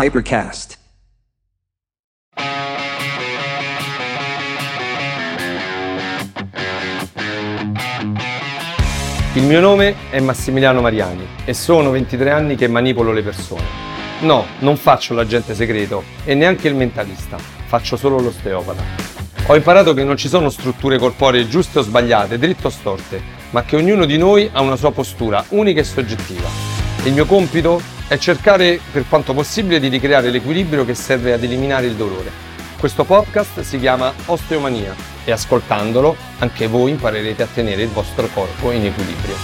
Hypercast. Il mio nome è Massimiliano Mariani e sono 23 anni che manipolo le persone. No, non faccio l'agente segreto e neanche il mentalista, faccio solo l'osteopata. Ho imparato che non ci sono strutture corporee giuste o sbagliate, dritte o storte, ma che ognuno di noi ha una sua postura unica e soggettiva. Il mio compito è cercare per quanto possibile di ricreare l'equilibrio che serve ad eliminare il dolore. Questo podcast si chiama Osteomania e ascoltandolo anche voi imparerete a tenere il vostro corpo in equilibrio.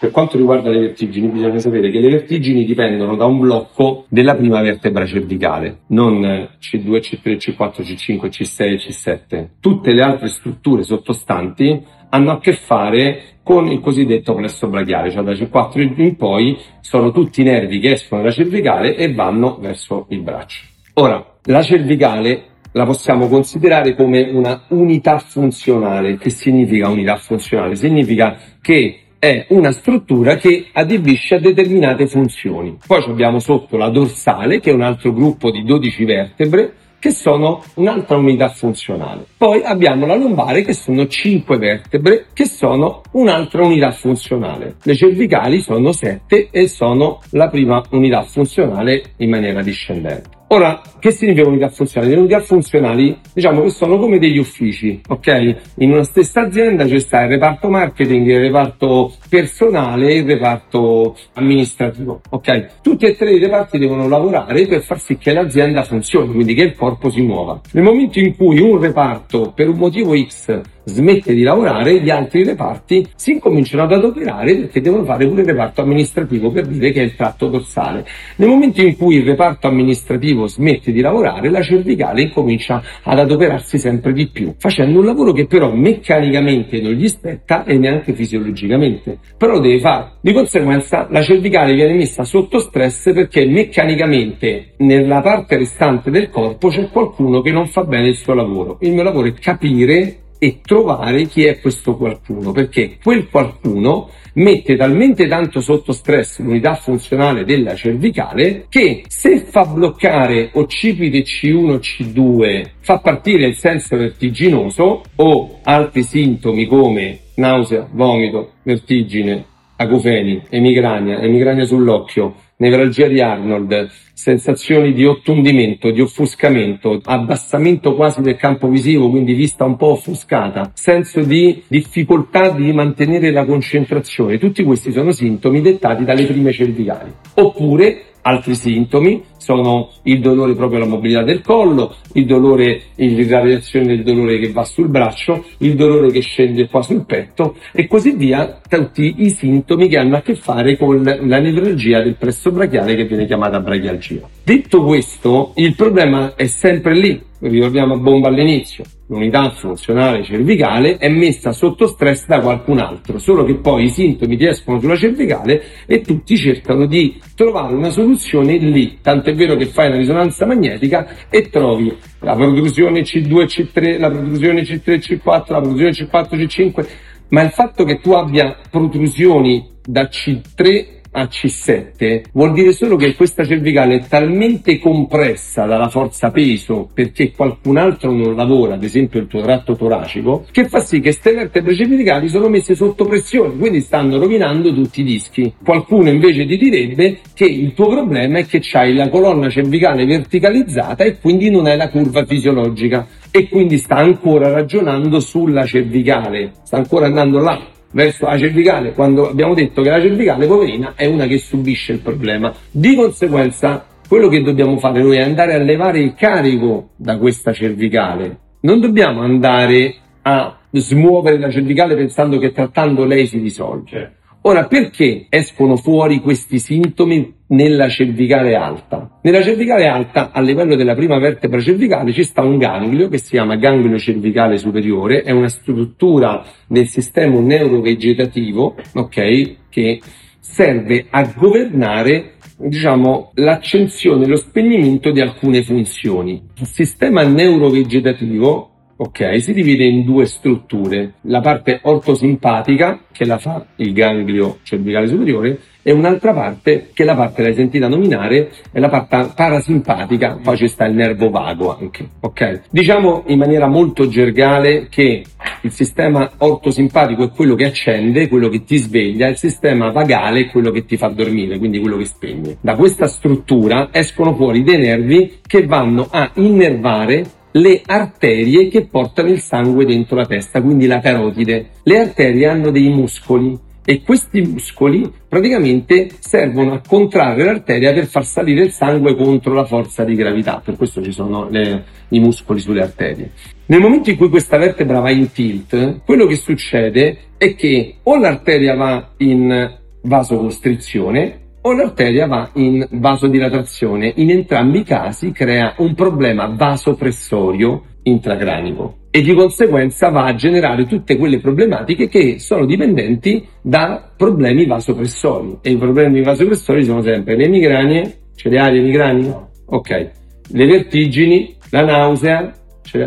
Per quanto riguarda le vertigini, bisogna sapere che le vertigini dipendono da un blocco della prima vertebra cervicale, non C2, C3, C4, C5, C6 e C7. Tutte le altre strutture sottostanti hanno a che fare con il cosiddetto plesso brachiale, cioè da C4 in poi sono tutti i nervi che escono dalla cervicale e vanno verso il braccio. Ora, la cervicale la possiamo considerare come una unità funzionale. Che significa unità funzionale? Significa che è una struttura che adibisce a determinate funzioni. Poi abbiamo sotto la dorsale, che è un altro gruppo di 12 vertebre, che sono un'altra unità funzionale. Poi abbiamo la lombare, che sono 5 vertebre, che sono un'altra unità funzionale. Le cervicali sono 7 e sono la prima unità funzionale in maniera discendente. Ora, che significa unità funzionali? Le unità funzionali, diciamo che sono come degli uffici, ok? In una stessa azienda c'è sta il reparto marketing, il reparto personale e il reparto amministrativo, ok? Tutti e tre i reparti devono lavorare per far sì che l'azienda funzioni, quindi che il corpo si muova. Nel momento in cui un reparto, per un motivo X, smette di lavorare, gli altri reparti si incominciano ad adoperare perché devono fare pure il reparto amministrativo per dire che è il tratto dorsale. Nel momento in cui il reparto amministrativo smette di lavorare, la cervicale incomincia ad adoperarsi sempre di più, facendo un lavoro che però meccanicamente non gli spetta e neanche fisiologicamente, però deve fare. Di conseguenza la cervicale viene messa sotto stress perché meccanicamente nella parte restante del corpo c'è qualcuno che non fa bene il suo lavoro. Il mio lavoro è capire e trovare chi è questo qualcuno, perché quel qualcuno mette talmente tanto sotto stress l'unità funzionale della cervicale che se fa bloccare occipite C1 C2 fa partire il senso vertiginoso o altri sintomi come nausea, vomito, vertigine, acufeni, emicrania, emicrania sull'occhio, nevralgia di Arnold, sensazioni di ottundimento, di offuscamento, abbassamento quasi del campo visivo, quindi vista un po' offuscata, senso di difficoltà di mantenere la concentrazione. Tutti questi sono sintomi dettati dalle prime cervicali. Oppure Altri sintomi sono il dolore proprio alla mobilità del collo, il dolore, l'irradiazione del dolore che va sul braccio, il dolore che scende qua sul petto e così via, tutti i sintomi che hanno a che fare con la nevralgia del presso brachiale che viene chiamata brachialgia. Detto questo, il problema è sempre lì, ricordiamo a bomba all'inizio, l'unità funzionale cervicale è messa sotto stress da qualcun altro, solo che poi i sintomi ti escono sulla cervicale e tutti cercano di trovare una soluzione lì, tanto è vero che fai una risonanza magnetica e trovi la protrusione C2 C3, la protrusione C3 C4, la protrusione C4 C5, ma il fatto che tu abbia protrusioni da C3 a C7 vuol dire solo che questa cervicale è talmente compressa dalla forza peso perché qualcun altro non lavora, ad esempio il tuo tratto toracico, che fa sì che queste vertebre cervicali sono messe sotto pressione, quindi stanno rovinando tutti i dischi. Qualcuno invece ti direbbe che il tuo problema è che hai la colonna cervicale verticalizzata e quindi non hai la curva fisiologica e quindi sta ancora ragionando sulla cervicale, sta ancora andando là verso la cervicale quando abbiamo detto che la cervicale, poverina, è una che subisce il problema. Di conseguenza, quello che dobbiamo fare noi è andare a levare il carico da questa cervicale. Non dobbiamo andare a smuovere la cervicale pensando che trattando lei si risolve. Ora, perché escono fuori questi sintomi nella cervicale alta? Nella cervicale alta, a livello della prima vertebra cervicale, ci sta un ganglio che si chiama ganglio cervicale superiore, è una struttura del sistema neurovegetativo, ok, che serve a governare diciamo, l'accensione e lo spegnimento di alcune funzioni. Il sistema neurovegetativo ok, si divide in due strutture, la parte ortosimpatica che la fa il ganglio cervicale superiore e un'altra parte che è la parte l'hai sentita nominare è la parte parasimpatica, poi ci sta il nervo vago anche, ok? Diciamo in maniera molto gergale che il sistema ortosimpatico è quello che accende, quello che ti sveglia, il sistema vagale è quello che ti fa dormire, quindi quello che spegne. Da questa struttura escono fuori dei nervi che vanno a innervare le arterie che portano il sangue dentro la testa, quindi la carotide. Le arterie hanno dei muscoli e questi muscoli praticamente servono a contrarre l'arteria per far salire il sangue contro la forza di gravità, per questo ci sono le, i muscoli sulle arterie. Nel momento in cui questa vertebra va in tilt, quello che succede è che o l'arteria va in vasocostrizione o l'arteria va in vasodilatazione. In entrambi i casi crea un problema vasopressorio intracranico e di conseguenza va a generare tutte quelle problematiche che sono dipendenti da problemi vasopressori e i problemi vasopressori sono sempre le migranie, ce le hai le migranie? Ok, le vertigini, la nausea,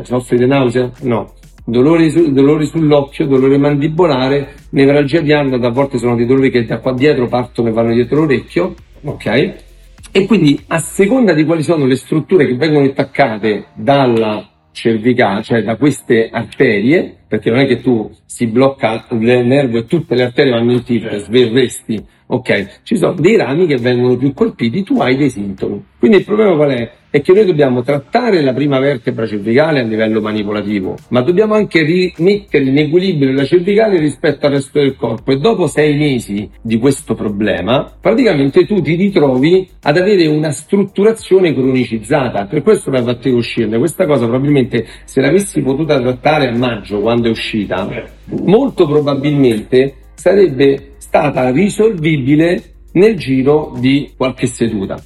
soffri di nausea? No, dolori, su, dolori sull'occhio, dolore mandibolare, nevralgia di anno, a volte sono dei dolori che da qua dietro partono e vanno dietro l'orecchio, ok? E quindi a seconda di quali sono le strutture che vengono attaccate dalla cervicale, cioè da queste arterie, perché non è che tu si blocca il nervo e tutte le arterie vanno in tilt, certo. sverresti, ok? Ci sono dei rami che vengono più colpiti, tu hai dei sintomi. Quindi il problema qual è? È che noi dobbiamo trattare la prima vertebra cervicale a livello manipolativo, ma dobbiamo anche rimettere in equilibrio la cervicale rispetto al resto del corpo e dopo sei mesi di questo problema, praticamente tu ti ritrovi ad avere una strutturazione cronicizzata. Per questo mi ha fatto uscirne. Questa cosa probabilmente se l'avessi potuta trattare a maggio, quando è uscita, molto probabilmente sarebbe stata risolvibile nel giro di qualche seduta.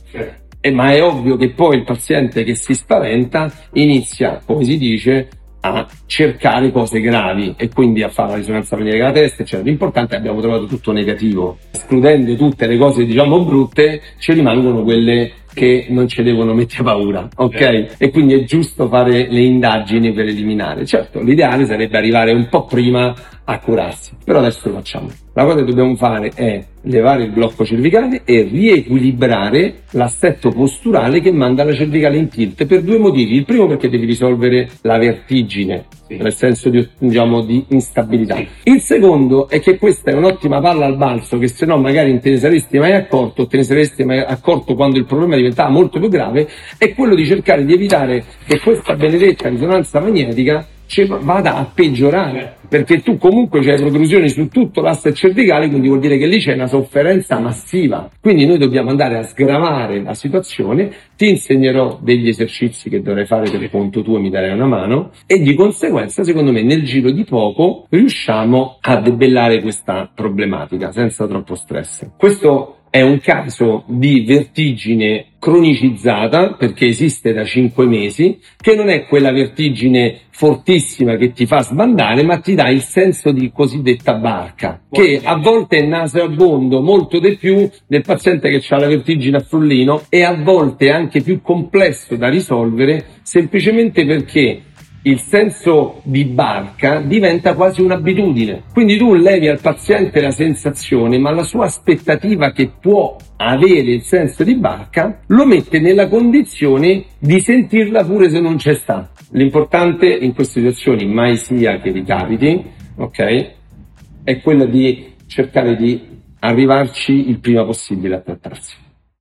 Eh, ma è ovvio che poi il paziente che si spaventa inizia, come si dice, a cercare cose gravi e quindi a fare la risonanza magnetica della testa, eccetera. L'importante è che abbiamo trovato tutto negativo. Escludendo tutte le cose, diciamo, brutte, ci rimangono quelle che non ci devono mettere paura, ok? E quindi è giusto fare le indagini per eliminare. Certo, l'ideale sarebbe arrivare un po' prima a curarsi, però adesso lo facciamo. La cosa che dobbiamo fare è levare il blocco cervicale e riequilibrare l'assetto posturale che manda la cervicale in tilt per due motivi. Il primo perché devi risolvere la vertigine, sì. nel senso di, diciamo, di instabilità. Il secondo è che questa è un'ottima palla al balzo che se no magari non te ne saresti mai accorto, te ne saresti mai accorto quando il problema diventava molto più grave, è quello di cercare di evitare che questa benedetta risonanza magnetica vada a peggiorare perché tu comunque c'hai protrusioni su tutto l'asse cervicale, quindi vuol dire che lì c'è una sofferenza massiva. Quindi noi dobbiamo andare a sgravare la situazione, ti insegnerò degli esercizi che dovrai fare per conto tuo mi darai una mano e di conseguenza secondo me nel giro di poco riusciamo a debellare questa problematica senza troppo stress. Questo è un caso di vertigine cronicizzata perché esiste da 5 mesi, che non è quella vertigine fortissima che ti fa sbandare, ma ti dà il senso di cosiddetta barca, che a volte è nauseabondo molto di più del paziente che ha la vertigine a frullino e a volte è anche più complesso da risolvere semplicemente perché il senso di barca diventa quasi un'abitudine. Quindi tu levi al paziente la sensazione, ma la sua aspettativa che può avere il senso di barca lo mette nella condizione di sentirla pure se non c'è sta. L'importante in queste situazioni, mai sia che vi capiti, ok, è quello di cercare di arrivarci il prima possibile a trattarsi.